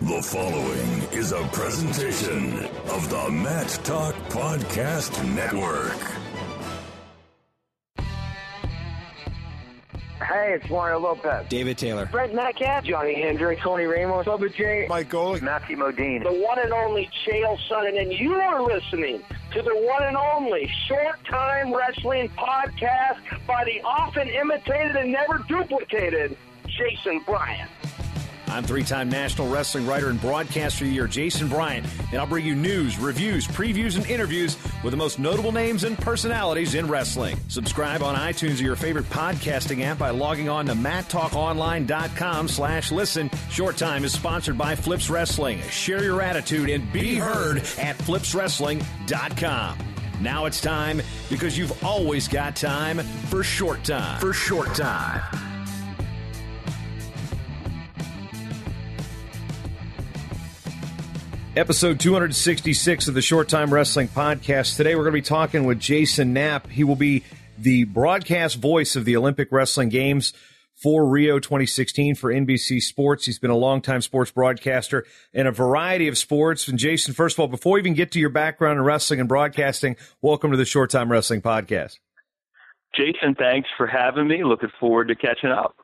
The following is a presentation of the Mat Talk Podcast Network. Hey, it's Mario Lopez. David Taylor. Brent Metcalf. Johnny Hendricks. Tony Ramos. Bubba J. Mike Golic. Matthew Modine. The one and only Chael Sonnen. And you are listening to the one and only Short Time Wrestling Podcast by the often imitated and never duplicated Jason Bryant. I'm three time National Wrestling Writer and Broadcaster Year, Jason Bryant, and I'll bring you news, reviews, previews, and interviews with the most notable names and personalities in wrestling. Subscribe on iTunes or your favorite podcasting app by logging on to mattalkonline.com slash listen. Short Time is sponsored by Flips Wrestling. Share your attitude and be heard at flipswrestling.com. Now it's time because you've always got time for Short Time. For Short Time. Episode 266 of the Short Time Wrestling Podcast. Today we're going to be talking with Jason Knapp. He will be the broadcast voice of the Olympic Wrestling Games for Rio 2016 for NBC Sports. He's been a longtime sports broadcaster in a variety of sports. And Jason, first of all, before we even get to your background in wrestling and broadcasting, welcome to the Short Time Wrestling Podcast. Jason, thanks for having me. Looking forward to catching up.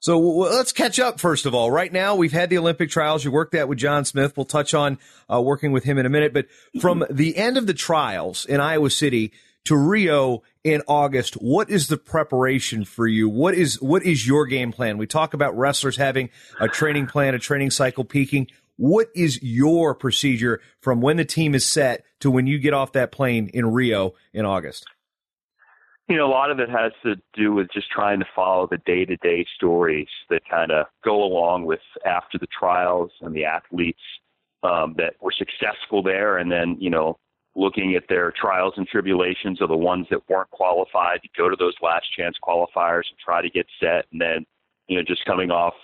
So let's catch up first of all. Right now, we've had the Olympic trials. You worked that with John Smith. We'll touch on uh, working with him in a minute. But from the end of the trials in Iowa City to Rio in August, what is the preparation for you? What is what is your game plan? We talk about wrestlers having a training plan, a training cycle peaking. What is your procedure from when the team is set to when you get off that plane in Rio in August? You know, a lot of it has to do with just trying to follow the day to day stories that kind of go along with after the trials and the athletes um, that were successful there. And then, you know, looking at their trials and tribulations of the ones that weren't qualified to go to those last chance qualifiers and try to get set. And then, you know, just coming off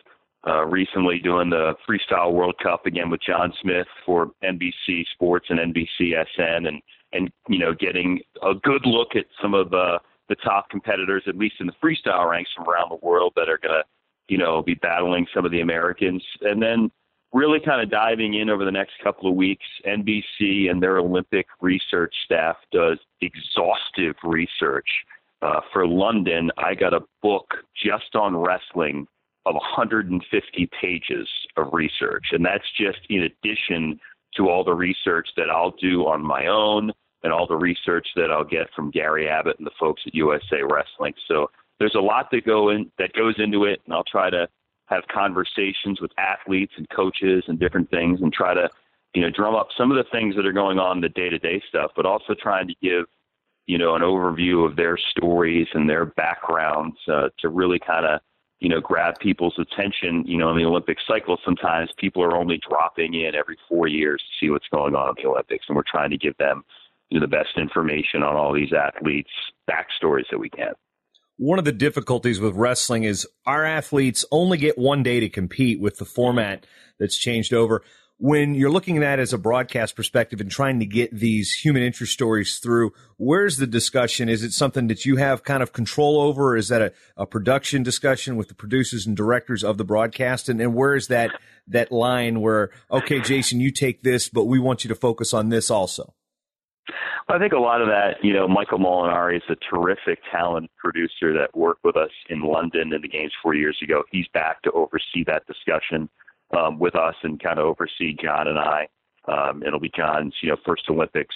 uh, recently doing the Freestyle World Cup again with John Smith for NBC Sports and NBCSN and, and, you know, getting a good look at some of the, the top competitors, at least in the freestyle ranks from around the world, that are going to, you know, be battling some of the Americans. And then really kind of diving in over the next couple of weeks. NBC and their Olympic research staff does exhaustive research. Uh, for London, I got a book just on wrestling of 150 pages of research. And that's just in addition to all the research that I'll do on my own and all the research that I'll get from Gary Abbott and the folks at USA Wrestling. So there's a lot that go in that goes into it, and I'll try to have conversations with athletes and coaches and different things, and try to you know drum up some of the things that are going on in the day to day stuff, but also trying to give you know an overview of their stories and their backgrounds uh, to really kind of you know grab people's attention. You know, in the Olympic cycle, sometimes people are only dropping in every four years to see what's going on in the Olympics, and we're trying to give them you the best information on all these athletes' backstories that we can. One of the difficulties with wrestling is our athletes only get one day to compete with the format that's changed over. When you're looking at that as a broadcast perspective and trying to get these human interest stories through, where's the discussion? Is it something that you have kind of control over? Is that a, a production discussion with the producers and directors of the broadcast? And, and where is that, that line where, okay, Jason, you take this, but we want you to focus on this also? I think a lot of that, you know, Michael Molinari is a terrific talent producer that worked with us in London in the games four years ago. He's back to oversee that discussion. um, with us and kind of oversee John and I. Um, it'll be John's, you know, first Olympics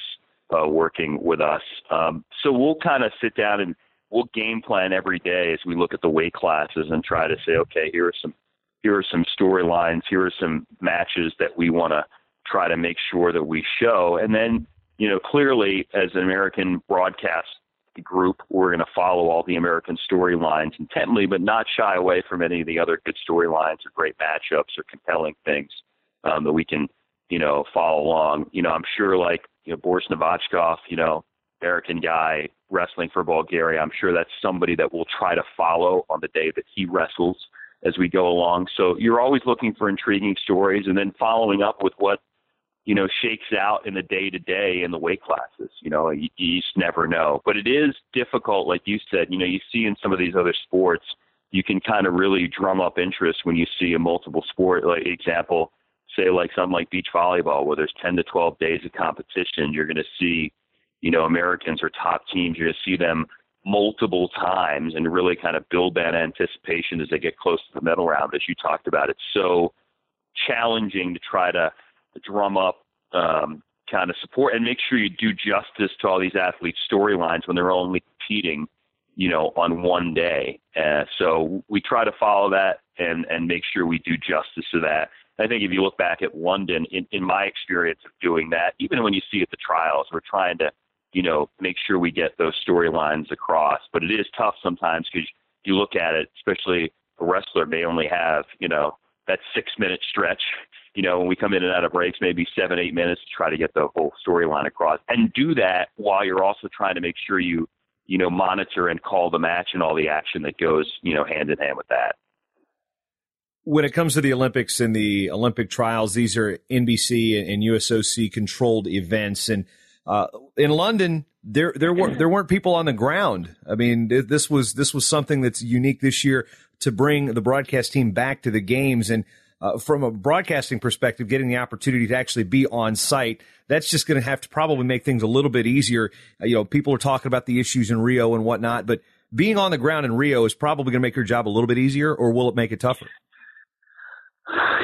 uh, working with us. Um, so we'll kind of sit down and we'll game plan every day as we look at the weight classes and try to say, okay, here are some here are some storylines, here are some matches that we want to try to make sure that we show, and then you know clearly as an American broadcast group, we're going to follow all the American storylines intently, but not shy away from any of the other good storylines or great matchups or compelling things um, that we can you know follow along. You know, I'm sure like you know Boris Novachkov, you know American guy wrestling for Bulgaria. I'm sure that's somebody that we'll try to follow on the day that he wrestles as we go along. So you're always looking for intriguing stories and then following up with what, you know, shakes out in the day to day in the weight classes. You know, you, you just never know. But it is difficult, like you said, you know, you see in some of these other sports, you can kind of really drum up interest when you see a multiple sport, like example, say like something like beach volleyball where there's 10 to 12 days of competition. You're going to see, you know, Americans or top teams, you're going to see them multiple times and really kind of build that anticipation as they get close to the medal round, as you talked about. It's so challenging to try to drum up um, kind of support and make sure you do justice to all these athletes' storylines when they're only competing, you know, on one day. Uh, so we try to follow that and and make sure we do justice to that. I think if you look back at London, in, in my experience of doing that, even when you see at the trials, we're trying to you know, make sure we get those storylines across. But it is tough sometimes because you look at it, especially a wrestler may only have, you know, that six minute stretch. You know, when we come in and out of breaks, maybe seven, eight minutes to try to get the whole storyline across, and do that while you're also trying to make sure you, you know, monitor and call the match and all the action that goes, you know, hand in hand with that. When it comes to the Olympics and the Olympic trials, these are NBC and USOC controlled events, and uh, in London, there there were there weren't people on the ground. I mean, this was this was something that's unique this year to bring the broadcast team back to the games and. Uh, from a broadcasting perspective, getting the opportunity to actually be on site, that's just going to have to probably make things a little bit easier. Uh, you know, people are talking about the issues in Rio and whatnot, but being on the ground in Rio is probably going to make your job a little bit easier, or will it make it tougher?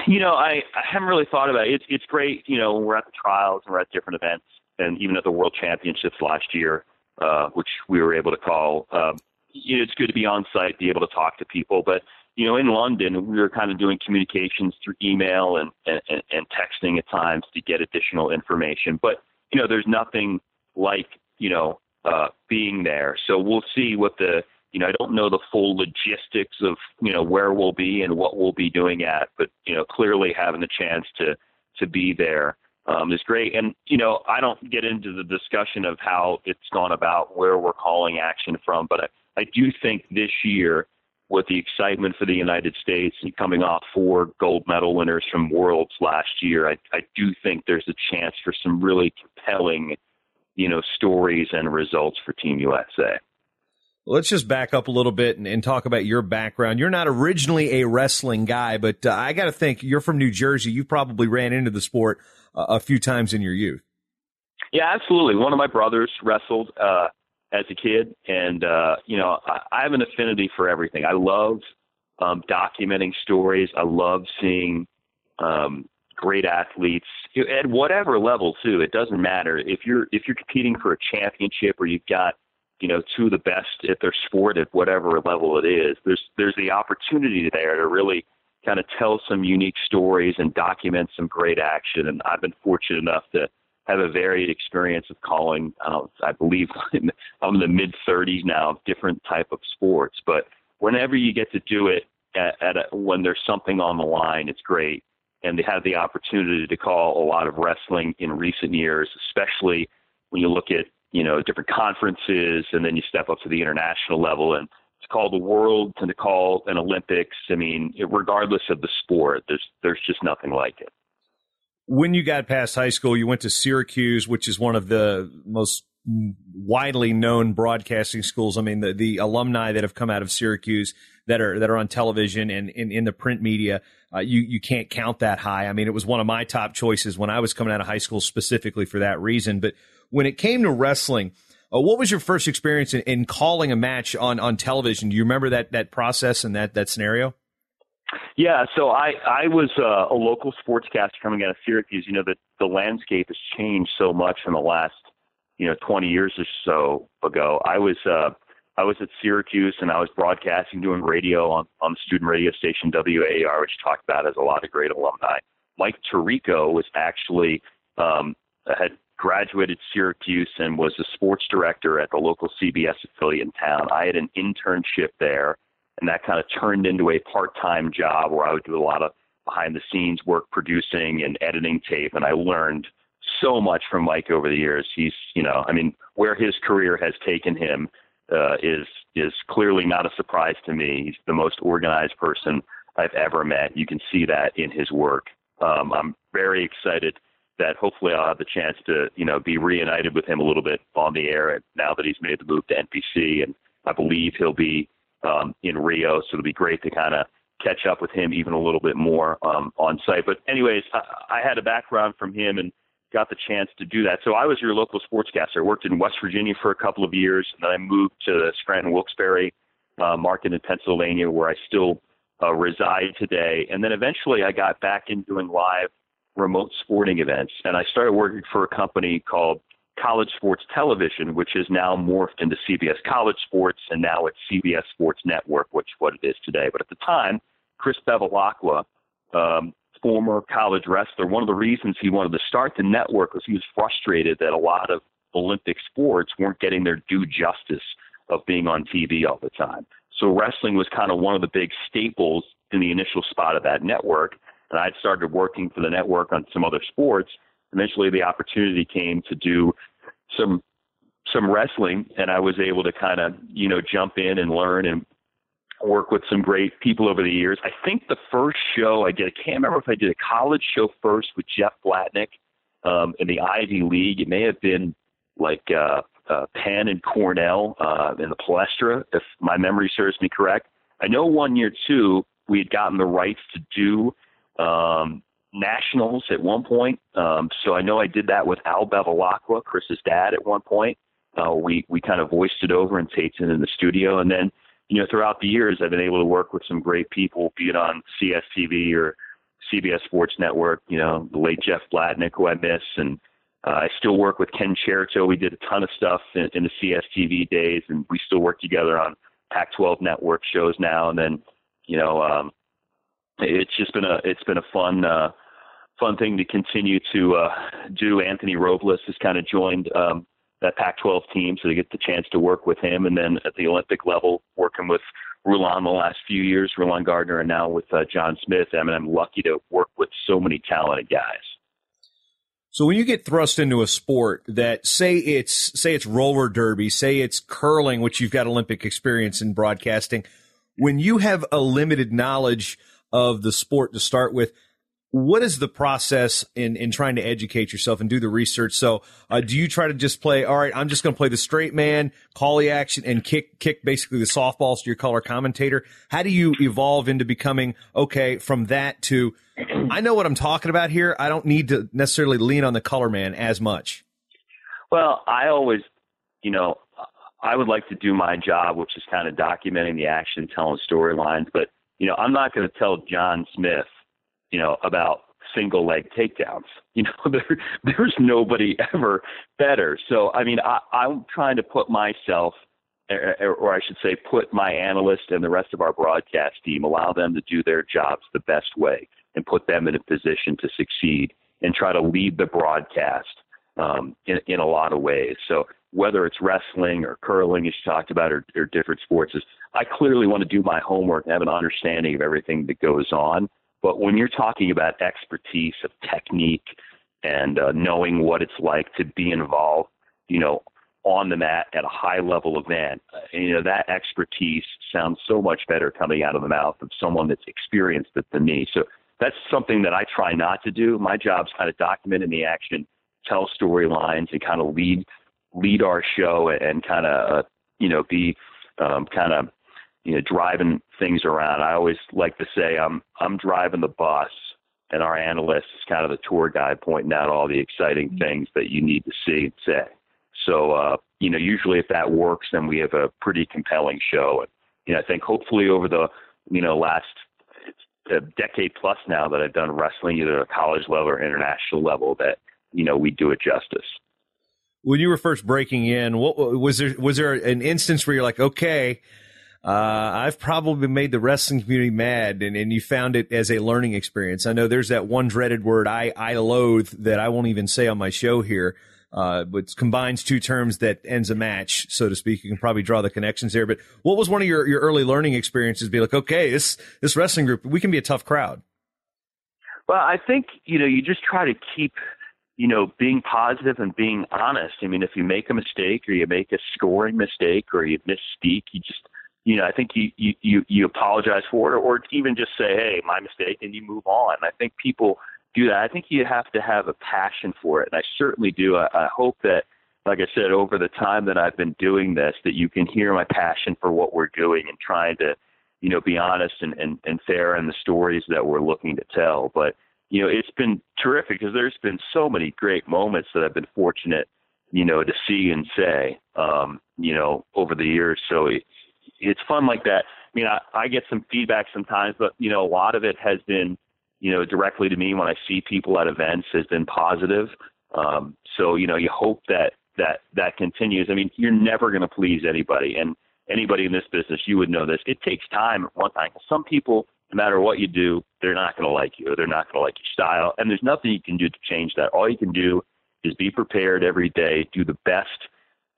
You know, I, I haven't really thought about it. It's it's great. You know, when we're at the trials and we're at different events and even at the World Championships last year, uh, which we were able to call. Um, you know, it's good to be on site, be able to talk to people. But you know, in London, we were kind of doing communications through email and, and, and texting at times to get additional information. But you know, there's nothing like you know uh, being there. So we'll see what the you know I don't know the full logistics of you know where we'll be and what we'll be doing at, but you know clearly having the chance to to be there um, is great. And, you know, I don't get into the discussion of how it's gone about where we're calling action from, but I, I do think this year, with the excitement for the United States and coming off four gold medal winners from Worlds last year, I, I do think there's a chance for some really compelling, you know, stories and results for Team USA. Let's just back up a little bit and, and, talk about your background. You're not originally a wrestling guy, but uh, I got to think you're from New Jersey. You probably ran into the sport uh, a few times in your youth. Yeah, absolutely. One of my brothers wrestled uh, as a kid, and uh, you know, I, I have an affinity for everything. I love um, documenting stories. I love seeing um, great athletes at whatever level too. It doesn't matter if you're if you're competing for a championship or you've got you know, to the best at their sport at whatever level it is. There's there's the opportunity there to really kind of tell some unique stories and document some great action. And I've been fortunate enough to have a varied experience of calling. Uh, I believe I'm in the mid 30s now of different type of sports. But whenever you get to do it at, at a, when there's something on the line, it's great. And to have the opportunity to call a lot of wrestling in recent years, especially when you look at you know, different conferences, and then you step up to the international level and it's called the world and to call an Olympics. I mean, regardless of the sport, there's there's just nothing like it. When you got past high school, you went to Syracuse, which is one of the most widely known broadcasting schools. I mean, the, the alumni that have come out of Syracuse that are that are on television and in, in the print media, uh, you you can't count that high. I mean, it was one of my top choices when I was coming out of high school specifically for that reason. But when it came to wrestling, uh, what was your first experience in, in, calling a match on, on television? Do you remember that, that process and that, that scenario? Yeah, so I I was uh, a local sportscaster coming out of Syracuse. You know that the landscape has changed so much in the last you know 20 years or so ago. I was uh, I was at Syracuse and I was broadcasting, doing radio on on the student radio station WAER, which talked about as a lot of great alumni. Mike Tirico was actually um, had graduated Syracuse and was a sports director at the local CBS affiliate in town. I had an internship there and that kind of turned into a part-time job where I would do a lot of behind-the-scenes work, producing and editing tape, and I learned so much from Mike over the years. He's, you know, I mean, where his career has taken him uh, is is clearly not a surprise to me. He's the most organized person I've ever met. You can see that in his work. Um, I'm very excited that hopefully I'll have the chance to, you know, be reunited with him a little bit on the air And now that he's made the move to NBC, and I believe he'll be um, in Rio. So it'll be great to kind of catch up with him even a little bit more um, on site. But anyways, I, I had a background from him and got the chance to do that. So I was your local sportscaster. I worked in West Virginia for a couple of years, and then I moved to the Scranton Wilkes-Barre uh, market in Pennsylvania, where I still uh, reside today. And then eventually, I got back in doing live remote sporting events, and I started working for a company called college sports television, which is now morphed into CBS College Sports, and now it's CBS Sports Network, which is what it is today. But at the time, Chris Bevilacqua, um, former college wrestler, one of the reasons he wanted to start the network was he was frustrated that a lot of Olympic sports weren't getting their due justice of being on TV all the time. So wrestling was kind of one of the big staples in the initial spot of that network. And I'd started working for the network on some other sports eventually the opportunity came to do some some wrestling and I was able to kind of, you know, jump in and learn and work with some great people over the years. I think the first show I did, I can't remember if I did a college show first with Jeff Blatnick um, in the Ivy League. It may have been like uh, uh, Penn and Cornell uh, in the Palestra, if my memory serves me correct. I know one year too, we had gotten the rights to do um, nationals at one point. Um, so I know I did that with Al Bevilacqua, Chris's dad, at one point. Uh, we we kind of voiced it over and taped it in the studio, and then you know throughout the years I've been able to work with some great people, be it on CSTV or CBS Sports Network. You know the late Jeff Blatnick, who I miss, and uh, I still work with Ken Chertow. We did a ton of stuff in, in the CSTV days, and we still work together on Pac-12 network shows now. And then you know um, it's just been a it's been a fun. Uh, fun thing to continue to uh, do. Anthony Robles has kind of joined um, that Pac-12 team, so they get the chance to work with him. And then at the Olympic level, working with Rulon the last few years, Rulon Gardner, and now with uh, John Smith. I mean, I'm lucky to work with so many talented guys. So when you get thrust into a sport that say it's say it's roller derby, say it's curling, which you've got Olympic experience in broadcasting, when you have a limited knowledge of the sport to start with, what is the process in, in trying to educate yourself and do the research? So, uh, do you try to just play, all right, I'm just going to play the straight man, call the action and kick, kick basically the softballs to your color commentator? How do you evolve into becoming, okay, from that to, I know what I'm talking about here. I don't need to necessarily lean on the color man as much. Well, I always, you know, I would like to do my job, which is kind of documenting the action, telling storylines, but, you know, I'm not going to tell John Smith you know, about single leg takedowns. You know, there there's nobody ever better. So I mean, I, I'm trying to put myself, or I should say, put my analyst and the rest of our broadcast team, allow them to do their jobs the best way, and put them in a position to succeed, and try to lead the broadcast um, in in a lot of ways. So whether it's wrestling or curling, as you talked about, or, or different sports, is I clearly want to do my homework and have an understanding of everything that goes on but when you're talking about expertise of technique and uh, knowing what it's like to be involved, you know, on the mat at a high level event, uh, you know, that expertise sounds so much better coming out of the mouth of someone that's experienced it than me. So that's something that I try not to do. My job's kind of documenting the action, tell storylines, and kind of lead lead our show and kind of uh, you know be um, kind of you know, driving things around. I always like to say I'm I'm driving the bus and our analyst is kind of the tour guide pointing out all the exciting mm-hmm. things that you need to see and say. So uh, you know, usually if that works then we have a pretty compelling show. And you know, I think hopefully over the you know, last a decade plus now that I've done wrestling either at a college level or international level that you know we do it justice. When you were first breaking in, what was there? Was there an instance where you're like, okay, uh, I've probably made the wrestling community mad, and, and you found it as a learning experience? I know there's that one dreaded word I I loathe that I won't even say on my show here. Uh, which combines two terms that ends a match, so to speak. You can probably draw the connections there. But what was one of your, your early learning experiences? Be like, okay, this this wrestling group, we can be a tough crowd. Well, I think you know you just try to keep you know being positive and being honest. I mean, if you make a mistake or you make a scoring mistake or you misspeak, you just you know I think you you you, you apologize for it or, or even just say, hey, my mistake, and you move on. I think people do that. I think you have to have a passion for it, and I certainly do. I, I hope that, like I said, over the time that I've been doing this, that you can hear my passion for what we're doing and trying to, you know, be honest and, and, and fair in the stories that we're looking to tell. But you know, it's been terrific because there's been so many great moments that I've been fortunate, you know, to see and say, um, you know, over the years. So it, it's fun like that. I mean, I, I get some feedback sometimes, but you know, a lot of it has been you know, directly to me when I see people at events has been positive. Um, so, you know, you hope that that that continues. I mean, you're never going to please anybody, and anybody in this business, you would know this. It takes time. One time, some people, no matter what you do, they're not going to like you, they're not going to like your style, and there's nothing you can do to change that. All you can do is be prepared every day, do the best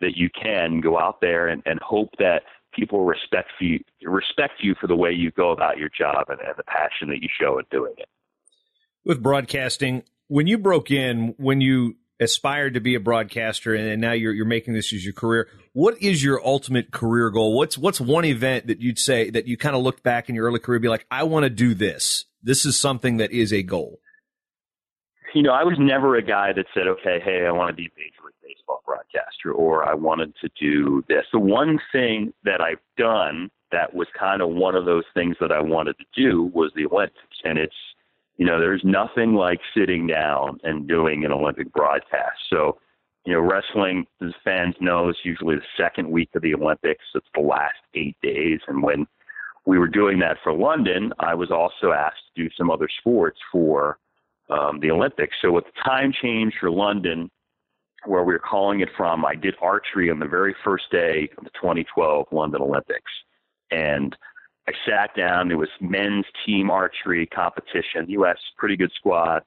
that you can, go out there and, and hope that people respect you respect you for the way you go about your job and, and the passion that you show in doing it with broadcasting, when you broke in, when you aspired to be a broadcaster and now you're you're making this as your career, what is your ultimate career goal? What's what's one event that you'd say that you kind of looked back in your early career be like, I want to do this. This is something that is a goal. You know, I was never a guy that said, okay, hey, I want to be a Major Baseball broadcaster or I wanted to do this. The one thing that I've done that was kind of one of those things that I wanted to do was the Olympics. And it's you know, there's nothing like sitting down and doing an Olympic broadcast. So, you know, wrestling, as fans know, is usually the second week of the Olympics. It's the last eight days. And when we were doing that for London, I was also asked to do some other sports for um, the Olympics. So with the time change for London, where we were calling it from, I did archery on the very first day of the 2012 London Olympics. And I sat down. It was men's team archery competition. U.S. pretty good squad.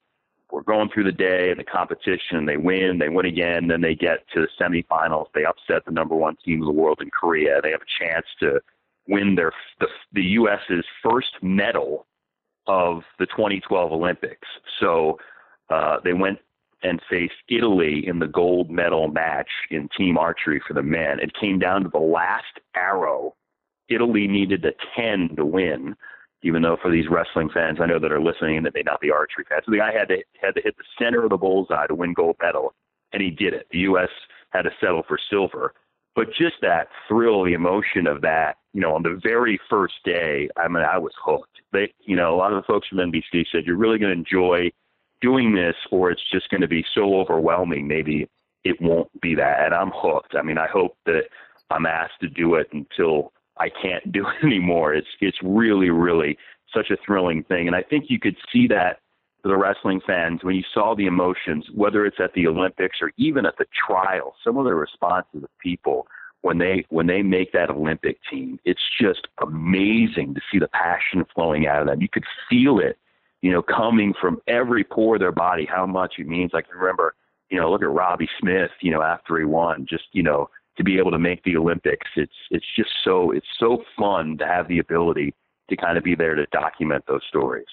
We're going through the day and the competition. They win. They win again. Then they get to the semifinals. They upset the number one team of the world in Korea. They have a chance to win their the, the U.S.'s first medal of the 2012 Olympics. So uh, they went and faced Italy in the gold medal match in team archery for the men. It came down to the last arrow Italy needed a 10 to win, even though for these wrestling fans I know that are listening that may not be archery fans. So the guy had to had to hit the center of the bullseye to win gold medal, and he did it. The U.S. had to settle for silver. But just that thrill, the emotion of that, you know, on the very first day, I mean, I was hooked. They, you know, a lot of the folks from NBC said you're really going to enjoy doing this, or it's just going to be so overwhelming. Maybe it won't be that. And I'm hooked. I mean, I hope that I'm asked to do it until I can't do it anymore. It's it's really really such a thrilling thing, and I think you could see that for the wrestling fans when you saw the emotions, whether it's at the Olympics or even at the trial. Some of the responses of people when they when they make that Olympic team, it's just amazing to see the passion flowing out of them. You could feel it, you know, coming from every pore of their body. How much it means. I can remember, you know, look at Robby Smith, you know, after he won, just you know to be able to make the Olympics. It's it's just so it's so fun to have the ability to kind of be there to document those stories.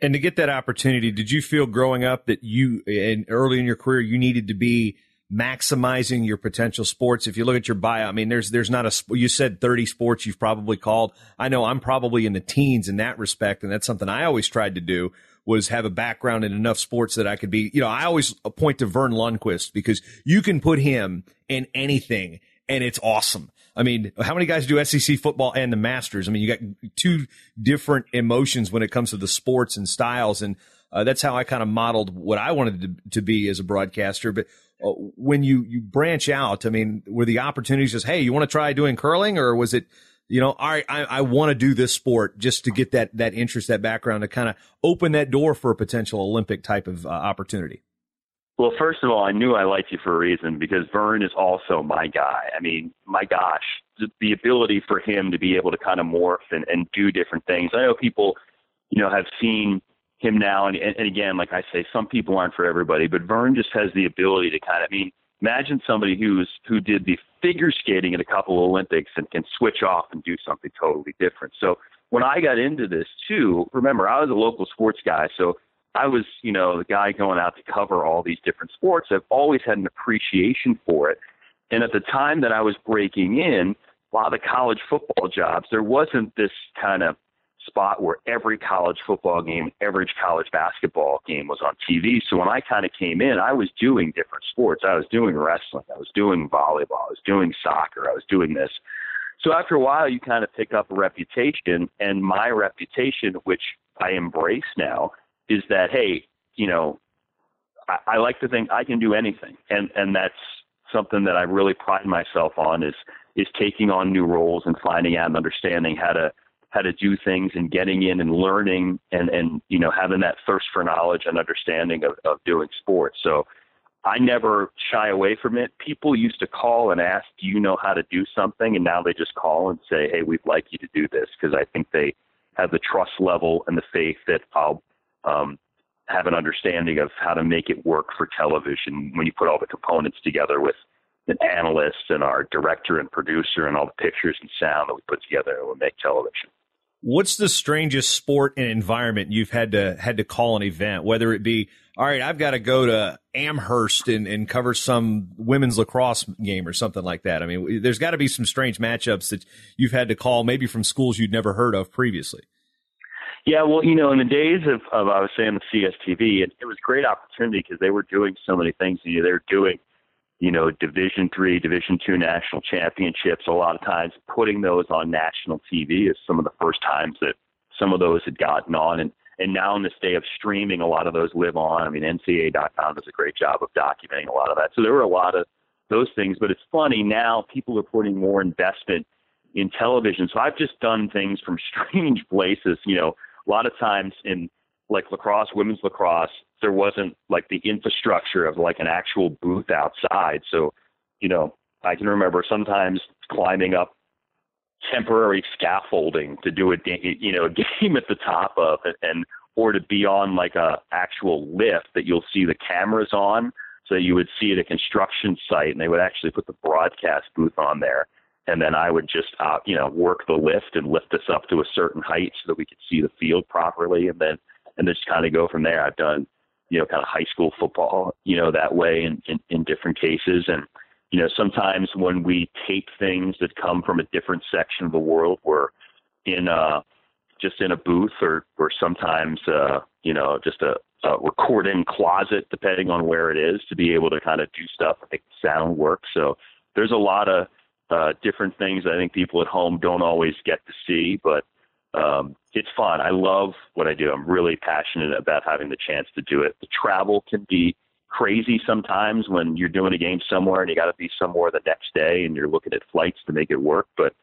And to get that opportunity, did you feel growing up that you and early in your career you needed to be maximizing your potential sports? If you look at your bio, I mean, there's there's not a you said 30 sports you've probably called. I know I'm probably in the teens in that respect, and that's something I always tried to do was have a background in enough sports that I could be, you know, I always point to Verne Lundquist because you can put him in anything and it's awesome. I mean, how many guys do SEC football and the Masters? I mean, you got two different emotions when it comes to the sports and styles. And uh, that's how I kind of modeled what I wanted to, to be as a broadcaster. But when you, you branch out, I mean, were the opportunities just, hey, you want to try doing curling or was it, you know, all right, I, I want to do this sport just to get that that interest, that background, to kind of open that door for a potential Olympic type of uh, opportunity? Well, first of all, I knew I liked you for a reason because Verne is also my guy. I mean, my gosh, the, the ability for him to be able to kind of morph and, and do different things. I know people, you know, have seen him now, and, and again, like I say, some people aren't for everybody, but Verne just has the ability to kind of, I mean, imagine somebody who's who did the figure skating at a couple of Olympics and can switch off and do something totally different. So when I got into this too, remember I was a local sports guy, so I was, you know, the guy going out to cover all these different sports. I've always had an appreciation for it. And at the time that I was breaking in, a lot of the college football jobs, there wasn't this kind of spot where every college football game, every college basketball game was on TV. So when I kind of came in, I was doing different sports. I was doing wrestling, I was doing volleyball, I was doing soccer, I was doing this. So after a while, you kind of pick up a reputation, and my reputation, which I embrace now, is that hey, you know, I, I like to think I can do anything, and and that's something that I really pride myself on is is taking on new roles and finding out and understanding how to how to do things and getting in and learning and and you know having that thirst for knowledge and understanding of, of doing sports. So I never shy away from it. People used to call and ask, "Do you know how to do something?" And now they just call and say, "Hey, we'd like you to do this," because I think they have the trust level and the faith that I'll um, have an understanding of how to make it work for television when you put all the components together with an analyst and our director and producer and all the pictures and sound that we put together and we make television. What's the strangest sport and environment you've had to had to call an event? Whether it be, all right, I've got to go to Amherst and, and cover some women's lacrosse game or something like that. I mean, there's got to be some strange matchups that you've had to call, maybe from schools you'd never heard of previously. Yeah, well, you know, in the days of, of I was saying the CSTV, it, it was a great opportunity because they were doing so many things. You know, they were doing you know, Division three, Division two national championships. A lot of times, putting those on national TV is some of the first times that some of those had gotten on. And and now in this day of streaming, a lot of those live on. I mean, NCAA.com does a great job of documenting a lot of that. So there were a lot of those things. But it's funny now people are putting more investment in television. So I've just done things from strange places. You know, a lot of times in like lacrosse, women's lacrosse, there wasn't like the infrastructure of like an actual booth outside. So, you know, I can remember sometimes climbing up temporary scaffolding to do a you know a game at the top of it, and or to be on like a actual lift that you'll see the cameras on. So you would see at a construction site, and they would actually put the broadcast booth on there, and then I would just uh, you know work the lift and lift us up to a certain height so that we could see the field properly, and then and just kind of go from there. I've done, you know, kind of high school football, you know, that way in, in, in different cases. And, you know, sometimes when we take things that come from a different section of the world, we're in a, just in a booth or, or sometimes, uh, you know, just a, a recording closet, depending on where it is to be able to kind of do stuff. Think sound works. So there's a lot of, uh, different things I think people at home don't always get to see, but um, it's fun. I love what I do. I'm really passionate about having the chance to do it. The travel can be crazy sometimes when you're doing a game somewhere and you got to be somewhere the next day and you're looking at flights to make it work. But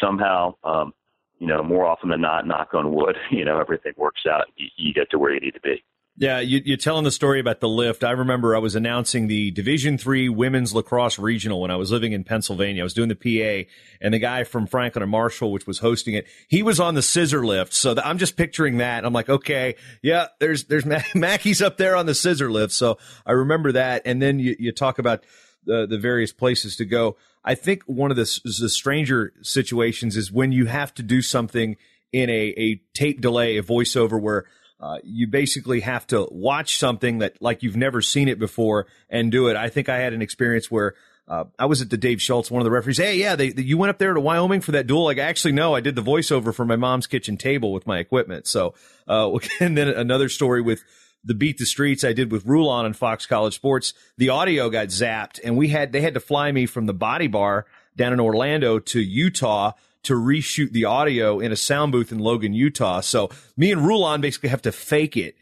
somehow, um, you know, more often than not, knock on wood, you know, everything works out. You, you get to where you need to be. Yeah, you, are telling the story about the lift. I remember I was announcing the Division Three Women's Lacrosse Regional when I was living in Pennsylvania. I was doing the PA, and the guy from Franklin and Marshall, which was hosting it, he was on the scissor lift. So the, I'm just picturing that. I'm like, okay, yeah, there's there's Mackey's up there on the scissor lift. So I remember that. And then you, you talk about the the various places to go. I think one of the, the stranger situations is when you have to do something in a, a tape delay, a voiceover where uh, you basically have to watch something that like you've never seen it before and do it. I think I had an experience where uh, I was at the Dave Schultz, one of the referees. Hey, yeah, they, they, you went up there to Wyoming for that duel. Like, actually, no, I did the voiceover for my mom's kitchen table with my equipment. So, uh, and then another story with the Beat the Streets I did with Rulon on Fox College Sports. The audio got zapped, and we had they had to fly me from the Body Bar down in Orlando to Utah to reshoot the audio in a sound booth in Logan, Utah. So me and Rulon basically have to fake it.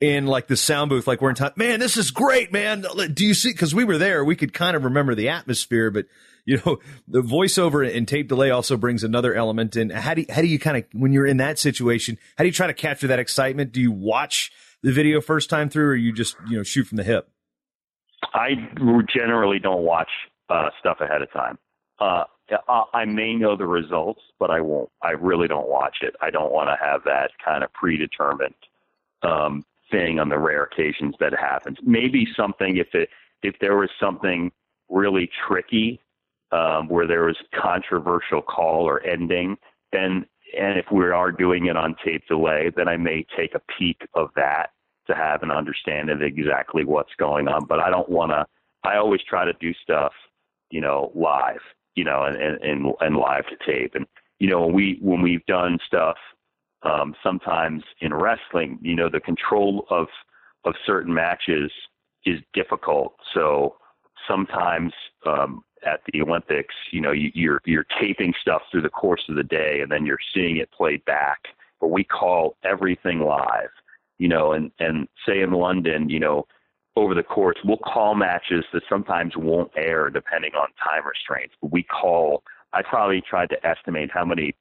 in like the sound booth, like we're in time. Man, this is great, man. Do you see? Because we were there, we could kind of remember the atmosphere, but you know, the voiceover and tape delay also brings another element in. How do you, how do you kind of when you're in that situation? How do you try to capture that excitement? Do you watch the video first time through, or you just you know shoot from the hip? I generally don't watch uh, stuff ahead of time. Uh, I may know the results, but I won't. I really don't watch it. I don't want to have that kind of predetermined um, thing on the rare occasions that happens. Maybe something if it if there was something really tricky um, where there was controversial call or ending, then and if we are doing it on tape delay, then I may take a peek of that to have an understanding of exactly what's going on. But I don't want to. I always try to do stuff, you know, live, you know, and and and live to tape. And you know, when we when we've done stuff um, sometimes in wrestling, you know, the control of of certain matches is difficult. So sometimes um, at the Olympics, you know, you, you're you're taping stuff through the course of the day, and then you're seeing it played back. But we call everything live, you know, and and say in London, you know, over the course, we'll call matches that sometimes won't air depending on time restraints. But we call. I probably tried to estimate how many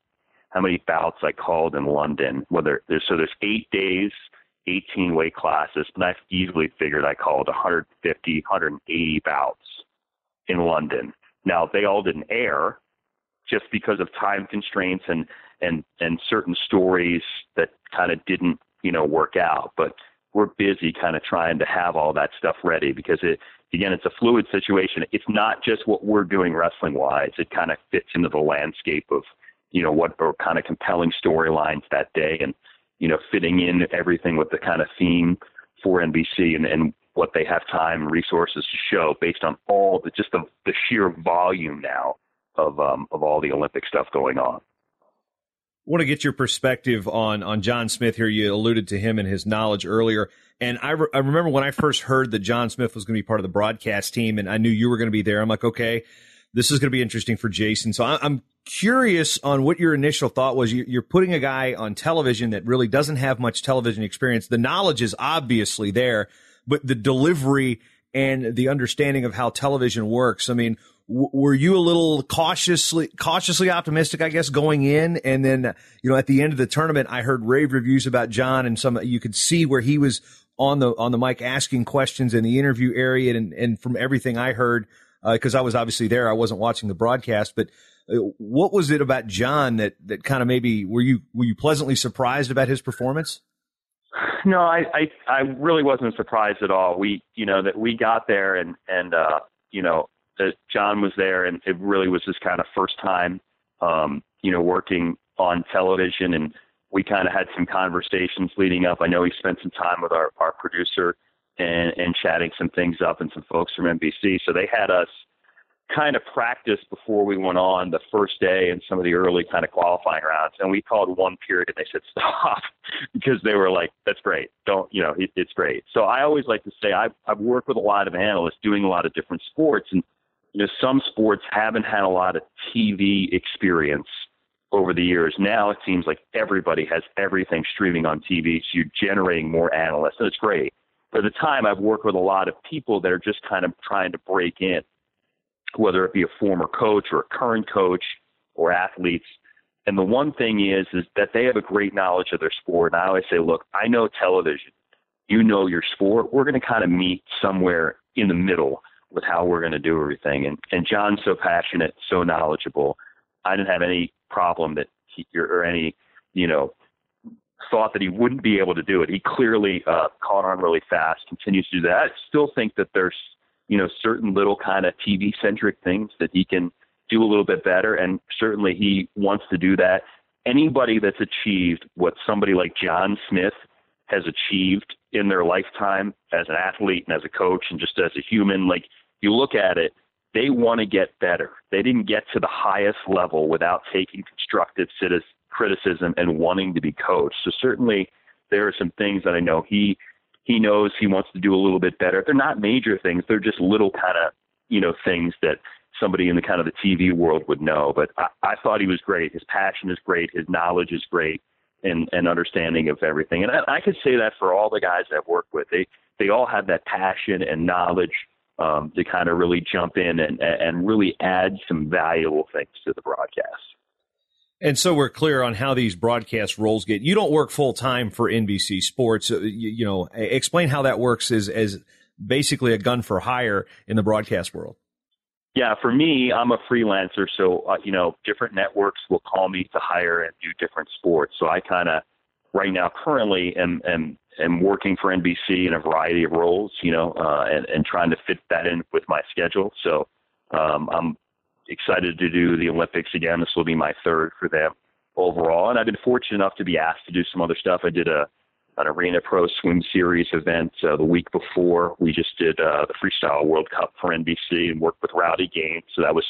how many bouts I called in London. Whether there's so there's eight days, 18 weight classes, and I've easily figured I called 150, 180 bouts in London. Now they all didn't air just because of time constraints and and and certain stories that kind of didn't you know work out, but we're busy kind of trying to have all that stuff ready because it again it's a fluid situation. It's not just what we're doing wrestling wise. It kind of fits into the landscape of you know what are kind of compelling storylines that day and you know fitting in everything with the kind of theme for NBC and, and what they have time and resources to show based on all the just the, the sheer volume now of um, of all the Olympic stuff going on. Want to get your perspective on on John Smith here. You alluded to him and his knowledge earlier, and I, re- I remember when I first heard that John Smith was going to be part of the broadcast team, and I knew you were going to be there. I'm like, okay, this is going to be interesting for Jason. So I, am curious on what your initial thought was. You're putting a guy on television that really doesn't have much television experience. The knowledge is obviously there, but the delivery and the understanding of how television works. I mean, w- were you a little cautiously cautiously optimistic, I guess, going in, and then you know at the end of the tournament, I heard rave reviews about John, and some you could see where he was on the on the mic asking questions in the interview area, and and from everything I heard, because uh, I was obviously there, I wasn't watching the broadcast, but. Uh, what was it about John that, that kind of maybe were you were you pleasantly surprised about his performance? No, I, I I really wasn't surprised at all. We you know that we got there and and uh you know that John was there and it really was his kind of first time um you know working on television and we kind of had some conversations leading up. I know he spent some time with our our producer and and chatting some things up and some folks from NBC. So they had us kind of practice before we went on the first day and some of the early kind of qualifying rounds. And we called one period and they said stop because they were like, that's great. Don't, you know, it, it's great. So I always like to say I've, I've worked with a lot of analysts doing a lot of different sports and, you know, some sports haven't had a lot of TV experience over the years. Now it seems like everybody has everything streaming on TV. So you're generating more analysts and it's great. For the time I've worked with a lot of people that are just kind of trying to break in whether it be a former coach or a current coach or athletes. And the one thing is, is that they have a great knowledge of their sport. And I always say, look, I know television. You know your sport. We're going to kind of meet somewhere in the middle with how we're going to do everything. And, and John's so passionate, so knowledgeable. I didn't have any problem that he, or any, you know, thought that he wouldn't be able to do it. He clearly uh, caught on really fast, continues to do that. I still think that there's you know, certain little kind of TV centric things that he can do a little bit better. And certainly he wants to do that. Anybody that's achieved what somebody like John Smith has achieved in their lifetime as an athlete and as a coach and just as a human, like you look at it, they want to get better. They didn't get to the highest level without taking constructive criticism and wanting to be coached. So certainly there are some things that I know he he knows he wants to do a little bit better. They're not major things. They're just little kind of, you know, things that somebody in the kind of the TV world would know. But I, I thought he was great. His passion is great. His knowledge is great. And, and understanding of everything. And I, I could say that for all the guys that I've worked with, they they all have that passion and knowledge um, to kind of really jump in and and really add some valuable things to the broadcast. And so we're clear on how these broadcast roles get. You don't work full time for NBC Sports. You, you, know, explain how that works as as basically a gun for hire in the broadcast world. Yeah, for me, I'm a freelancer, so uh, you know, different networks will call me to hire and do different sports. So I kind of, right now, currently am am am working for NBC in a variety of roles, you know, uh, and and trying to fit that in with my schedule. So um, I'm excited to do the Olympics again. This will be my third for them overall, and I've been fortunate enough to be asked to do some other stuff. I did a an Arena Pro Swim Series event uh, the week before. We just did uh, the Freestyle World Cup for NBC and worked with Rowdy Gaines, so that was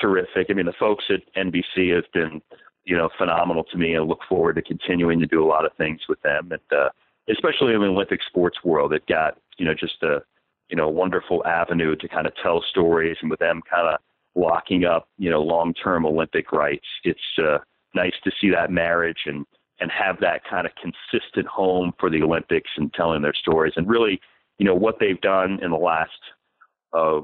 terrific. I mean, the folks at NBC have been, you know, phenomenal to me. I look forward to continuing to do a lot of things with them, and uh, especially in the Olympic sports world, it got you know just a you know wonderful avenue to kind of tell stories, and with them kind of locking up you know long-term Olympic rights, it's uh, nice to see that marriage and and have that kind of consistent home for the Olympics and telling their stories. And really, you know, what they've done in the last uh,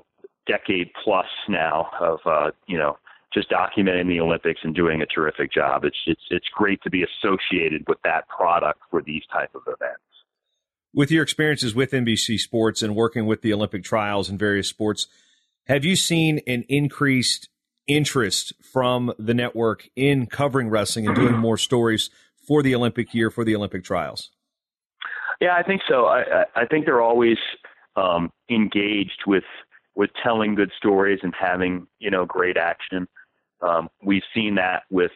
decade plus now of, uh, you know, just documenting the Olympics and doing a terrific job. It's it's it's great to be associated with that product for these type of events. With your experiences with NBC Sports and working with the Olympic trials and various sports, have you seen an increased interest from the network in covering wrestling and doing more stories for the Olympic year for the Olympic trials? Yeah, I think so. I, I think they're always um, engaged with with telling good stories and having you know great action. Um, we've seen that with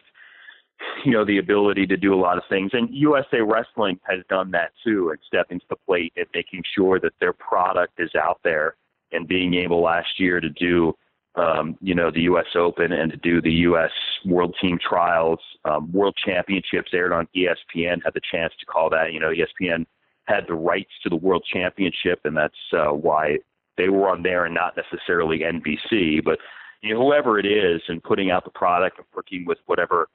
you know the ability to do a lot of things, and USA Wrestling has done that too, and stepping to the plate and making sure that their product is out there, and being able last year to do um, you know, the U.S. Open and to do the U.S. World Team Trials. Um, World Championships aired on ESPN. Had the chance to call that. You know, ESPN had the rights to the World Championship, and that's uh, why they were on there and not necessarily NBC. But you know, whoever it is, and putting out the product and working with whatever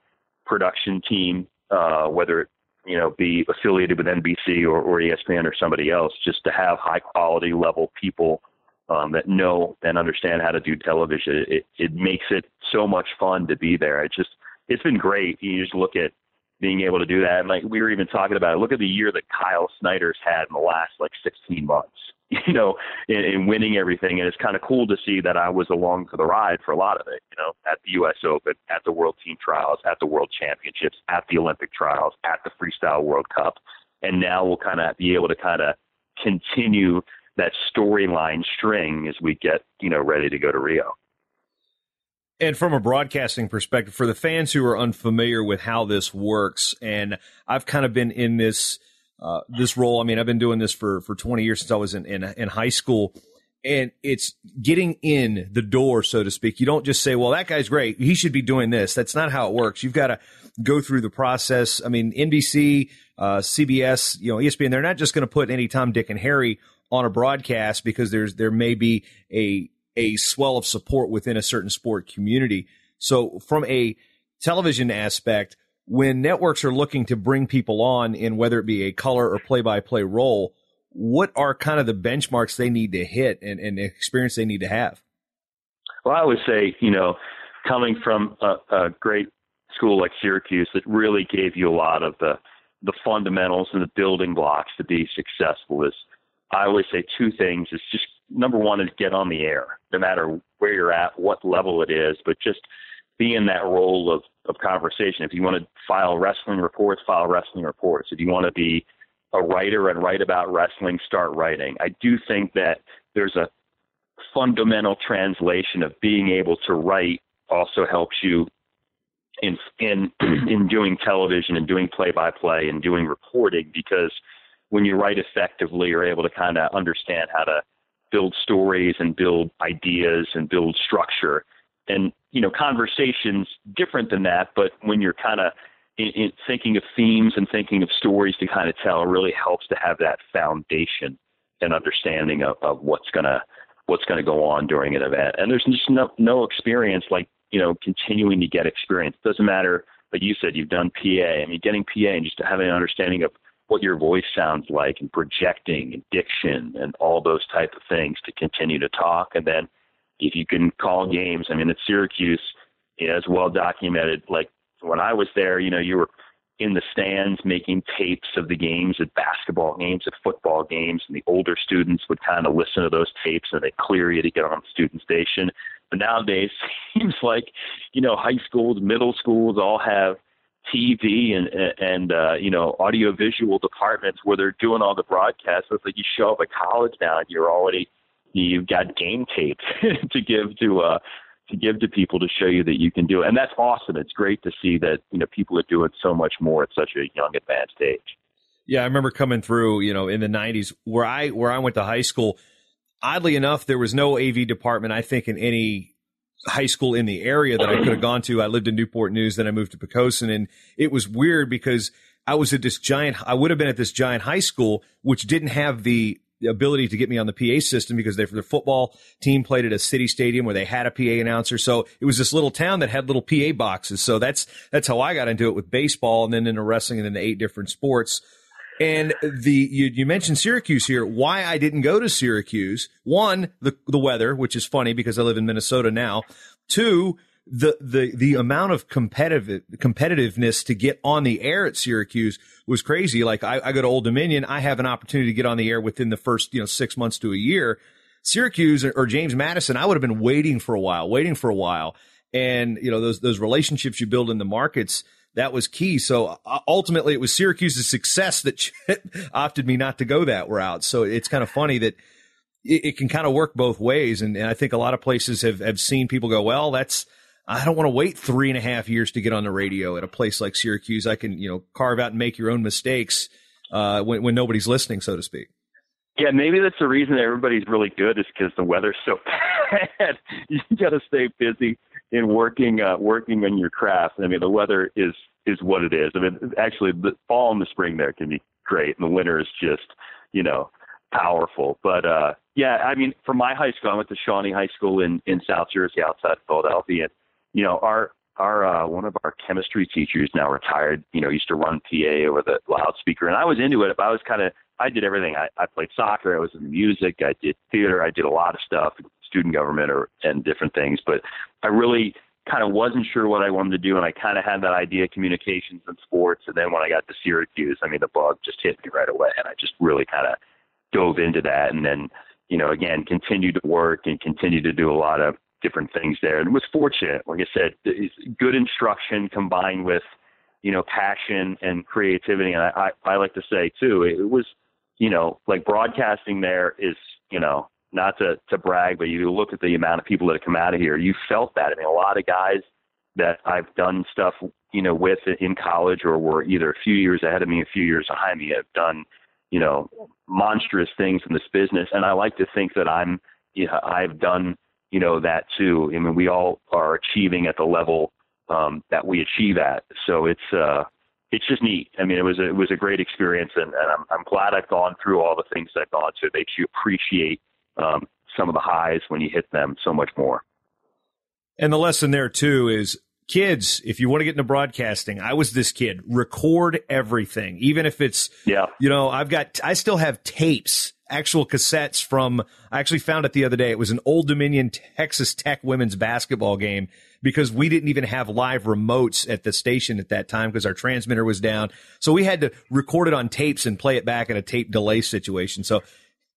production team, uh, whether it you know be affiliated with NBC or, or ESPN or somebody else, just to have high quality level people um, that know and understand how to do television. It, it makes it so much fun to be there. It just it's been great. You just look at being able to do that, and like we were even talking about it. Look at the year that Kyle Snyder's had in the last like 16 months. You know, in, in winning everything, and it's kind of cool to see that I was along for the ride for a lot of it. You know, at the U.S. Open, at the World Team Trials, at the World Championships, at the Olympic Trials, at the Freestyle World Cup, and now we'll kind of be able to kind of continue that storyline string as we get you know ready to go to Rio. And from a broadcasting perspective, for the fans who are unfamiliar with how this works, and I've kind of been in this uh, this role. I mean, I've been doing this for for 20 years since I was in, in in high school, and it's getting in the door, so to speak. You don't just say, "Well, that guy's great; he should be doing this." That's not how it works. You've got to go through the process. I mean, NBC, uh, CBS, you know, ESPN. They're not just going to put any Tom, Dick, and Harry on a broadcast because there's there may be a a swell of support within a certain sport community. So from a television aspect, when networks are looking to bring people on in whether it be a color or play by play role, what are kind of the benchmarks they need to hit and, and the experience they need to have? Well, I would say, you know, coming from a, a great school like Syracuse that really gave you a lot of the the fundamentals and the building blocks to be successful is I always say two things. It's just number one is get on the air, no matter where you're at, what level it is, but just be in that role of, of conversation. If you want to file wrestling reports, file wrestling reports. If you want to be a writer and write about wrestling, start writing. I do think that there's a fundamental translation of being able to write also helps you in in in doing television and doing play by play and doing reporting because when you write effectively, you're able to kind of understand how to build stories and build ideas and build structure. And you know, conversations different than that, but when you're kind of in, in thinking of themes and thinking of stories to kind of tell, really helps to have that foundation and understanding of, of what's gonna what's gonna go on during an event. And there's just no no experience like you know continuing to get experience. Doesn't matter like you said, you've done PA. I mean, getting PA and just having an understanding of what your voice sounds like and projecting and diction and all those type of things to continue to talk. And then if you can call games, I mean, at Syracuse, you know, it's well documented. Like when I was there, you know, you were in the stands making tapes of the games at basketball games, at football games, and the older students would kind of listen to those tapes and they clear you to get on the student station. But nowadays, it seems like, you know, high schools, middle schools all have TV and and uh, you know audio visual departments where they're doing all the broadcasts. So it's like you show up at college now and you're already you've got game tape to give to uh to give to people to show you that you can do it. And that's awesome. It's great to see that, you know, people are doing so much more at such a young advanced age. Yeah, I remember coming through, you know, in the 90s where I where I went to high school. Oddly enough, there was no AV department I think in any high school in the area that I could have gone to. I lived in Newport News, then I moved to Poquoson and it was weird because I was at this giant I would have been at this giant high school which didn't have the the ability to get me on the PA system because they, their football team played at a city stadium where they had a PA announcer. So it was this little town that had little PA boxes. So that's that's how I got into it with baseball and then into wrestling and then the eight different sports. And the you, you mentioned Syracuse here. Why I didn't go to Syracuse? One, the the weather, which is funny because I live in Minnesota now. Two, the the the amount of competitive competitiveness to get on the air at Syracuse was crazy. Like I, I go to Old Dominion, I have an opportunity to get on the air within the first you know six months to a year. Syracuse or, or James Madison, I would have been waiting for a while, waiting for a while, and you know those those relationships you build in the markets that was key. So uh, ultimately, it was Syracuse's success that opted me not to go that route. So it's kind of funny that it, it can kind of work both ways, and, and I think a lot of places have have seen people go, well, that's I don't want to wait three and a half years to get on the radio at a place like Syracuse. I can, you know, carve out and make your own mistakes uh, when, when nobody's listening, so to speak. Yeah, maybe that's the reason everybody's really good is because the weather's so bad. you got to stay busy in working uh, working on your craft. I mean, the weather is is what it is. I mean, actually, the fall and the spring there can be great, and the winter is just you know powerful. But uh, yeah, I mean, for my high school, I went to Shawnee High School in in South Jersey, outside of Philadelphia. And, you know, our our uh, one of our chemistry teachers now retired. You know, used to run PA over the loudspeaker, and I was into it. But I was kind of I did everything. I, I played soccer. I was in music. I did theater. I did a lot of stuff, student government, or and different things. But I really kind of wasn't sure what I wanted to do, and I kind of had that idea of communications and sports. And then when I got to Syracuse, I mean, the bug just hit me right away, and I just really kind of dove into that. And then, you know, again, continued to work and continued to do a lot of different things there, and it was fortunate. Like I said, good instruction combined with you know passion and creativity. And I, I, I like to say too, it was you know like broadcasting there is you know not to to brag, but you look at the amount of people that have come out of here, you felt that. I mean, a lot of guys that I've done stuff you know with in college or were either a few years ahead of me, a few years behind me, have done you know monstrous things in this business, and I like to think that I'm you know, I've done you know that too. I mean, we all are achieving at the level um, that we achieve at. So it's uh, it's just neat. I mean, it was a, it was a great experience, and, and I'm I'm glad I've gone through all the things I've gone through. Makes you appreciate um, some of the highs when you hit them so much more. And the lesson there too is kids, if you want to get into broadcasting, I was this kid. Record everything, even if it's yeah. You know, I've got I still have tapes actual cassettes from, I actually found it the other day. It was an Old Dominion Texas Tech women's basketball game because we didn't even have live remotes at the station at that time because our transmitter was down. So we had to record it on tapes and play it back in a tape delay situation. So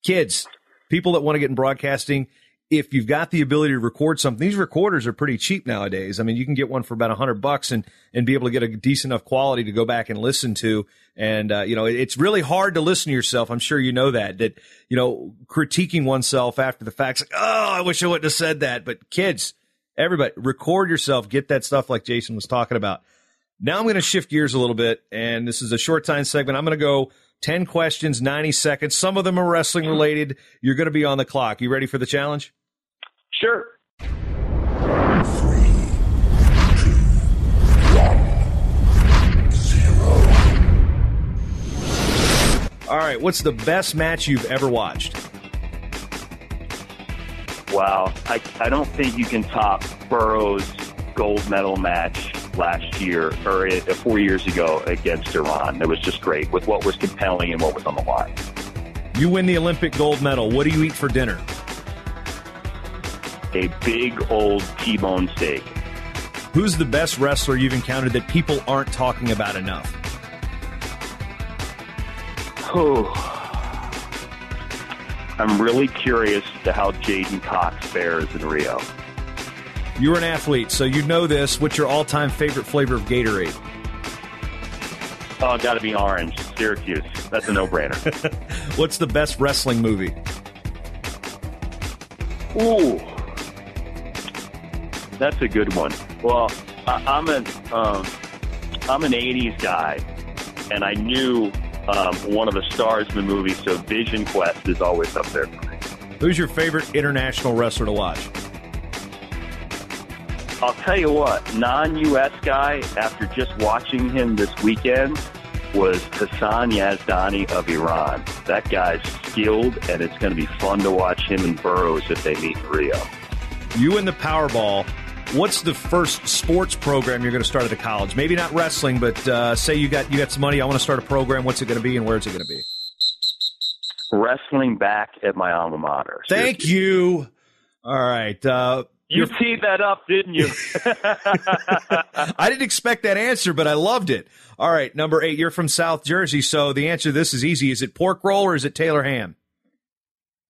kids, people that want to get in broadcasting, if you've got the ability to record something, these recorders are pretty cheap nowadays. I mean, you can get one for about a hundred bucks and, and be able to get a decent enough quality to go back and listen to. And, uh, you know, it's really hard to listen to yourself. I'm sure you know that, that, you know, critiquing oneself after the facts, like, oh, I wish I wouldn't have said that. But kids, everybody record yourself, get that stuff like Jason was talking about. Now I'm going to shift gears a little bit. And this is a short time segment. I'm going to go 10 questions, 90 seconds. Some of them are wrestling related. You're going to be on the clock. You ready for the challenge? Sure. All right, what's the best match you've ever watched? Wow, I, I don't think you can top Burroughs' gold medal match last year or uh, four years ago against Iran. It was just great with what was compelling and what was on the line. You win the Olympic gold medal. What do you eat for dinner? A big old T-bone steak. Who's the best wrestler you've encountered that people aren't talking about enough? Oh, I'm really curious to how J'den Cox fares in Rio. You're an athlete, so you know this. What's your all-time favorite flavor of Gatorade? Oh, got to be orange. Syracuse. That's a no-brainer. What's the best wrestling movie? Ooh, that's a good one. Well, I, I'm an um, I'm an '80s guy, and I knew um, one of the stars in the movie, so Vision Quest is always up there for me. Who's your favorite international wrestler to watch? I'll tell you what, non-U.S. guy. After just watching him this weekend, was Hassan Yazdani of Iran. That guy's skilled, and it's going to be fun to watch him and Burroughs if they meet in Rio. You and the Powerball. What's the first sports program you're going to start at the college? Maybe not wrestling, but uh, say you got you got some money. I want to start a program. What's it going to be, and where's it going to be? Wrestling back at my alma mater. Thank you. All right. Uh, you teed that up, didn't you? I didn't expect that answer, but I loved it. All right, number eight. You're from South Jersey, so the answer to this is easy. Is it pork roll or is it Taylor ham?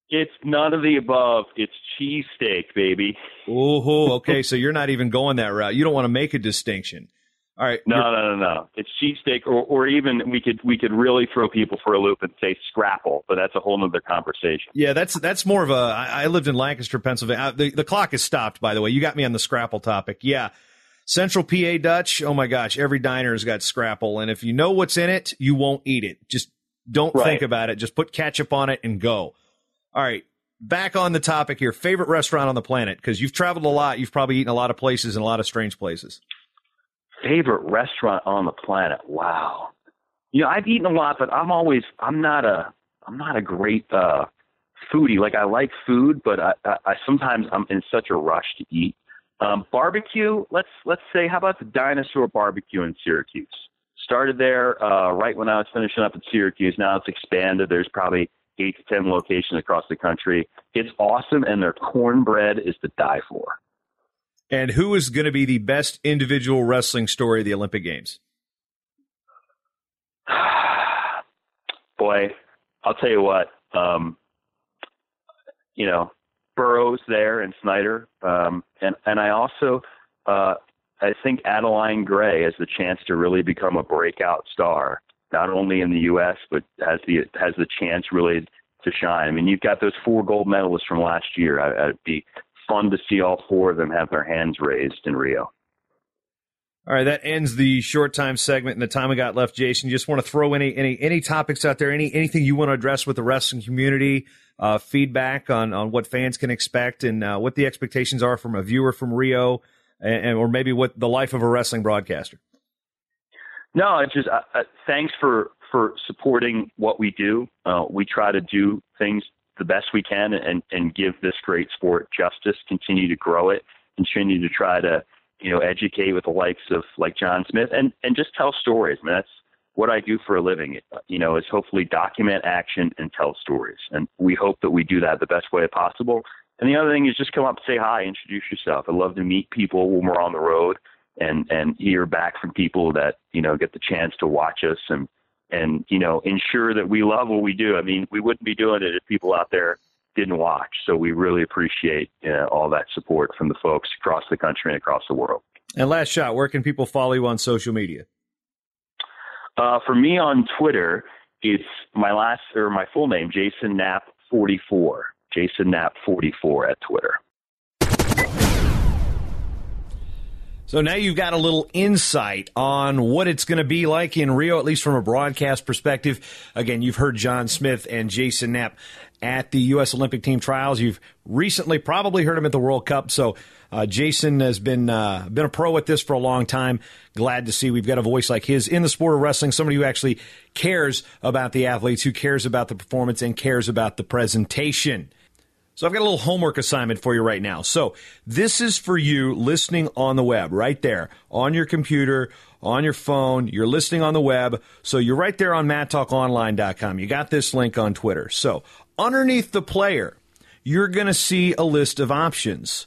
It's none of the above. It's cheesesteak, baby. Oh, okay. so you're not even going that route. You don't want to make a distinction. All right. No, no, no, no. It's cheesesteak, or, or even we could we could really throw people for a loop and say scrapple, but that's a whole other conversation. Yeah, that's that's more of a. I, I lived in Lancaster, Pennsylvania. Uh, the the clock is stopped, by the way. You got me on the scrapple topic. Yeah, Central PA Dutch. Oh my gosh, every diner's got scrapple, and if you know what's in it, you won't eat it. Just don't Right. think about it. Just put ketchup on it and go. All right. Back on the topic here. Favorite restaurant on the planet? Because you've traveled a lot. You've probably eaten a lot of places and a lot of strange places. Favorite restaurant on the planet? Wow. You know, I've eaten a lot, but I'm always I'm not a I'm not a great uh foodie. Like I like food, but I, I, I sometimes I'm in such a rush to eat. Um, barbecue. Let's let's say, how about the Dinosaur Barbecue in Syracuse? Started there uh, right when I was finishing up at Syracuse. Now it's expanded. There's probably eight to ten locations across the country. It's awesome, and their cornbread is to die for. And who is going to be the best individual wrestling story of the Olympic Games? boy, I'll tell you what, um, you know, Burroughs there and Snyder, um, and and I also uh, I think Adeline Gray has the chance to really become a breakout star, not only in the U.S. but has the has the chance really to shine. I mean, you've got those four gold medalists from last year. I, it'd be fun to see all four of them have their hands raised in Rio. All right, that ends the short time segment and the time we got left. Jason, you just want to throw any any any topics out there, any anything you want to address with the wrestling community, uh, feedback on on what fans can expect and uh, what the expectations are from a viewer from Rio, and, and or maybe what the life of a wrestling broadcaster. No, it's just uh, uh, thanks for for supporting what we do. Uh, we try to do things the best we can and and give this great sport justice. Continue to grow it. Continue to try to you know educate with the likes of like John Smith and and just tell stories. I mean, that's what I do for a living. You know, is hopefully document action and tell stories. And we hope that we do that the best way possible. And the other thing is just come up, say hi, introduce yourself. I love to meet people when we're on the road and and hear back from people that you know get the chance to watch us and and you know ensure that we love what we do. I mean, we wouldn't be doing it if people out there didn't watch. So we really appreciate uh, all that support from the folks across the country and across the world. And last shot, where can people follow you on social media? Uh, for me on Twitter, it's my last or my full name, Jason Knapp 44. Jason Knapp 44 at Twitter. So now you've got a little insight on what it's going to be like in Rio, at least from a broadcast perspective. Again, you've heard John Smith and Jason Knapp at the U.S. Olympic team trials. You've recently probably heard him at the World Cup. So uh, Jason has been uh, been a pro at this for a long time. Glad to see we've got a voice like his in the sport of wrestling. Somebody who actually cares about the athletes, who cares about the performance, and cares about the presentation. So I've got a little homework assignment for you right now. So this is for you listening on the web, right there, on your computer, on your phone. You're listening on the web. So you're right there on mattalkonline.com. You got this link on Twitter. So underneath the player, you're going to see a list of options.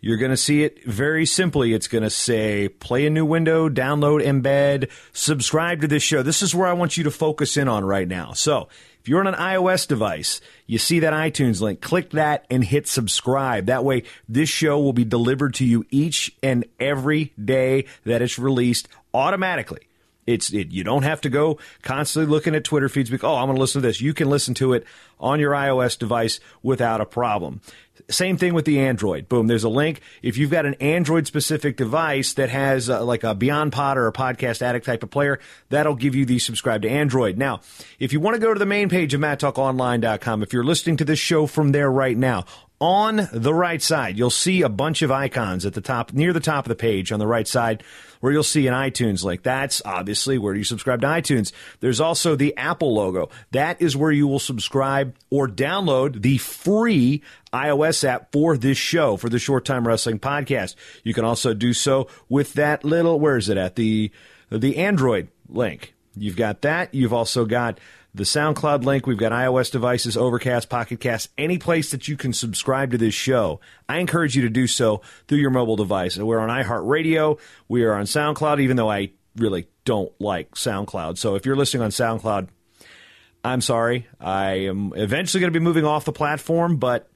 You're going to see it very simply. It's going to say play a new window, download, embed, subscribe to this show. This is where I want you to focus in on right now. So if you're on an iOS device, you see that iTunes link, click that and hit subscribe. That way, this show will be delivered to you each and every day that it's released automatically. It's it, you don't have to go constantly looking at Twitter feeds. Because, oh, I'm going to listen to this. You can listen to it on your iOS device without a problem. Same thing with the Android. Boom, there's a link. If you've got an Android specific device that has uh, like a Beyond Pod or a Podcast Addict type of player, that'll give you the subscribe to Android. Now, if you want to go to the main page of MatTalkOnline.com, if you're listening to this show from there right now, on the right side, you'll see a bunch of icons at the top, near the top of the page on the right side, where you'll see an iTunes link. That's obviously where you subscribe to iTunes. There's also the Apple logo. That is where you will subscribe or download the free iOS app for this show, for the Short Time Wrestling Podcast. You can also do so with that little, where is it at? The, the Android link. You've got that. You've also got the SoundCloud link. We've got iOS devices, Overcast, Pocket Cast, any place that you can subscribe to this show. I encourage you to do so through your mobile device. We're on iHeartRadio. We are on SoundCloud, even though I really don't like SoundCloud. So if you're listening on SoundCloud, I'm sorry. I am eventually going to be moving off the platform, but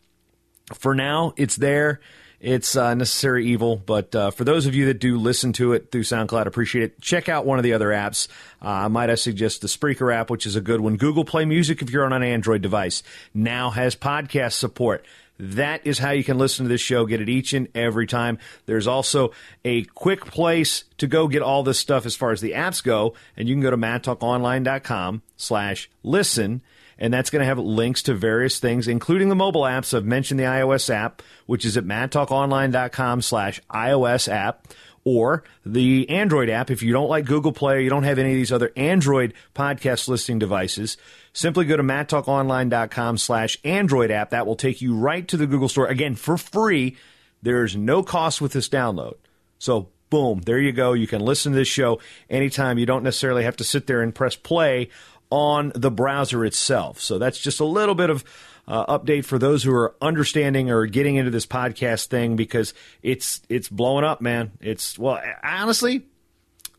for now, it's there. It's uh, necessary evil, but uh, for those of you that do listen to it through SoundCloud, appreciate it. Check out one of the other apps. Uh, might I suggest the Spreaker app, which is a good one. Google Play Music, if you're on an Android device, now has podcast support. That is how you can listen to this show, get it each and every time. There's also a quick place to go get all this stuff as far as the apps go, and you can go to mattalkonline.com slash listen and that's going to have links to various things, including the mobile apps. I've mentioned the iOS app, which is at mattalkonline.com slash iOS app, or the Android app. If you don't like Google Play, you don't have any of these other Android podcast listening devices, simply go to mattalkonline.com slash Android app. That will take you right to the Google Store. Again, for free. There's no cost with this download. So boom, there you go. You can listen to this show anytime. You don't necessarily have to sit there and press play on the browser itself. So that's just a little bit of uh, update for those who are understanding or getting into this podcast thing because it's it's blowing up, man. It's well, honestly,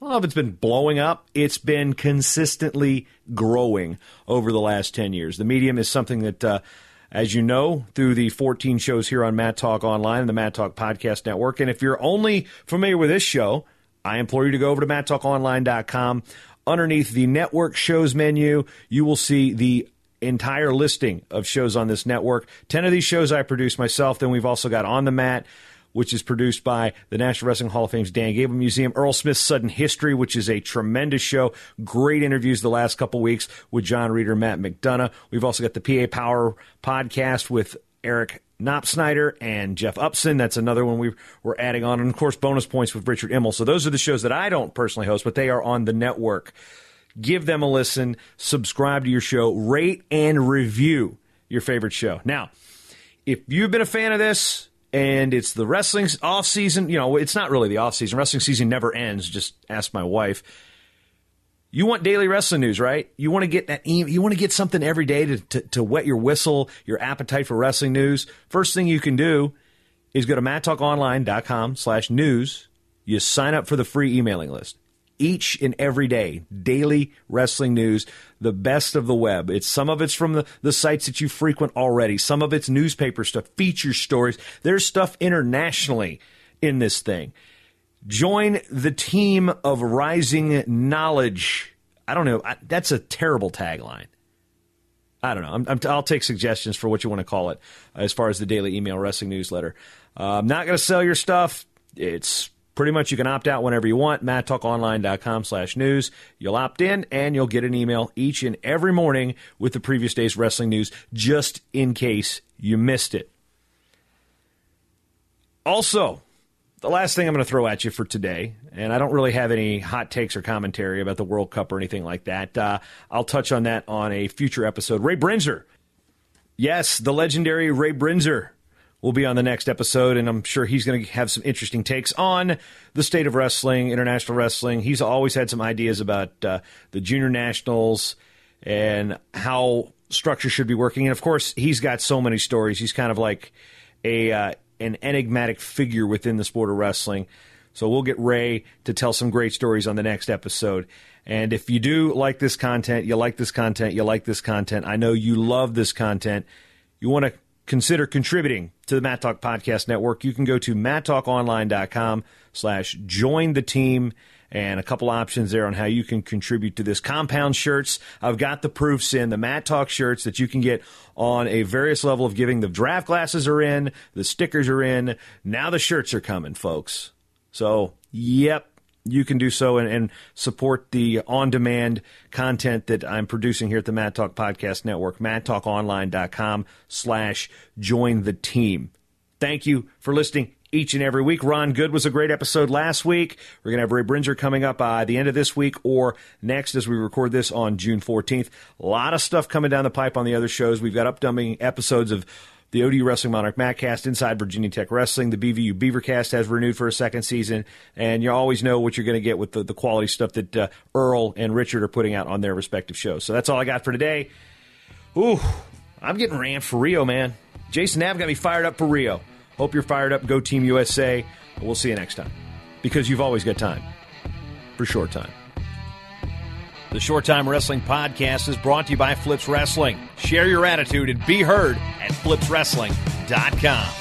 I don't know if it's been blowing up. It's been consistently growing over the last 10 years. The medium is something that, uh, as you know, through the 14 shows here on Mat Talk Online the Mat Talk Podcast Network. And if you're only familiar with this show, I implore you to go over to mattalkonline.com. Underneath the network shows menu, you will see the entire listing of shows on this network. 10 of these shows I produce myself. Then we've also got On the Mat, which is produced by the National Wrestling Hall of Fame's Dan Gable Museum. Earl Smith's Sudden History, which is a tremendous show. Great interviews the last couple weeks with John Reeder, Matt McDonough. We've also got the PA Power podcast with Eric Knopp Snyder and Jeff Upson. That's another one we we're adding on. And of course, bonus points with Richard Immel. So those are the shows that I don't personally host, but they are on the network. Give them a listen, subscribe to your show, rate and review your favorite show. Now, if you've been a fan of this and it's the wrestling off season, you know, it's not really the off season. Wrestling season never ends. Just ask my wife you want daily wrestling news, right? You want to get that. You want to get something every day to, to, to whet your whistle, your appetite for wrestling news. First thing you can do is go to mattalkonline.com slash news. You sign up for the free emailing list. Each and every day, daily wrestling news, the best of the web. It's some of it's from the, the sites that you frequent already. Some of it's newspaper stuff, feature stories. There's stuff internationally in this thing. Join the team of rising knowledge. I don't know. That's a terrible tagline. I don't know. i will take suggestions for what you want to call it as far as the daily email wrestling newsletter. Uh, I'm not going to sell your stuff. It's pretty much you can opt out whenever you want. MatTalkOnline.com slash news. You'll opt in and you'll get an email each and every morning with the previous day's wrestling news just in case you missed it. Also, the last thing I'm going to throw at you for today, and I don't really have any hot takes or commentary about the World Cup or anything like that. Uh, I'll touch on that on a future episode. Ray Brinzer Yes, the legendary Ray Brinzer will be on the next episode, and I'm sure he's going to have some interesting takes on the state of wrestling, international wrestling. He's always had some ideas about uh, the junior nationals and how structure should be working. And of course, he's got so many stories. He's kind of like a uh, an enigmatic figure within the sport of wrestling. So we'll get Ray to tell some great stories on the next episode. And if you do like this content, you like this content, you like this content, I know you love this content, you want to consider contributing to the Mat Talk Podcast Network, you can go to mattalkonline.com slash join the team and a couple options there on how you can contribute to this. Compound shirts, I've got the proofs in, the Mat Talk shirts that you can get on a various level of giving. The draft glasses are in, the stickers are in, now the shirts are coming, folks. So, yep, you can do so and, and support the on demand content that I'm producing here at the Mat Talk Podcast Network, mattalkonline.com slash join the team. Thank you for listening each and every week. Ron Good was a great episode last week. We're going to have Ray Brinzer coming up by the end of this week or next as we record this on June 14th. A lot of stuff coming down the pipe on the other shows. We've got upcoming episodes of the ODU Wrestling Monarch Mattcast inside Virginia Tech Wrestling. The BVU Beavercast has renewed for a second season, and you always know what you're going to get with the, the quality stuff that uh, Earl and Richard are putting out on their respective shows. So that's all I got for today. Ooh, I'm getting ramped for Rio, man. Jason Knapp got me fired up for Rio. Hope you're fired up. Go Team USA. We'll see you next time because you've always got time for short time. The Short Time Wrestling Podcast is brought to you by Flips Wrestling. Share your attitude and be heard at flipswrestling.com.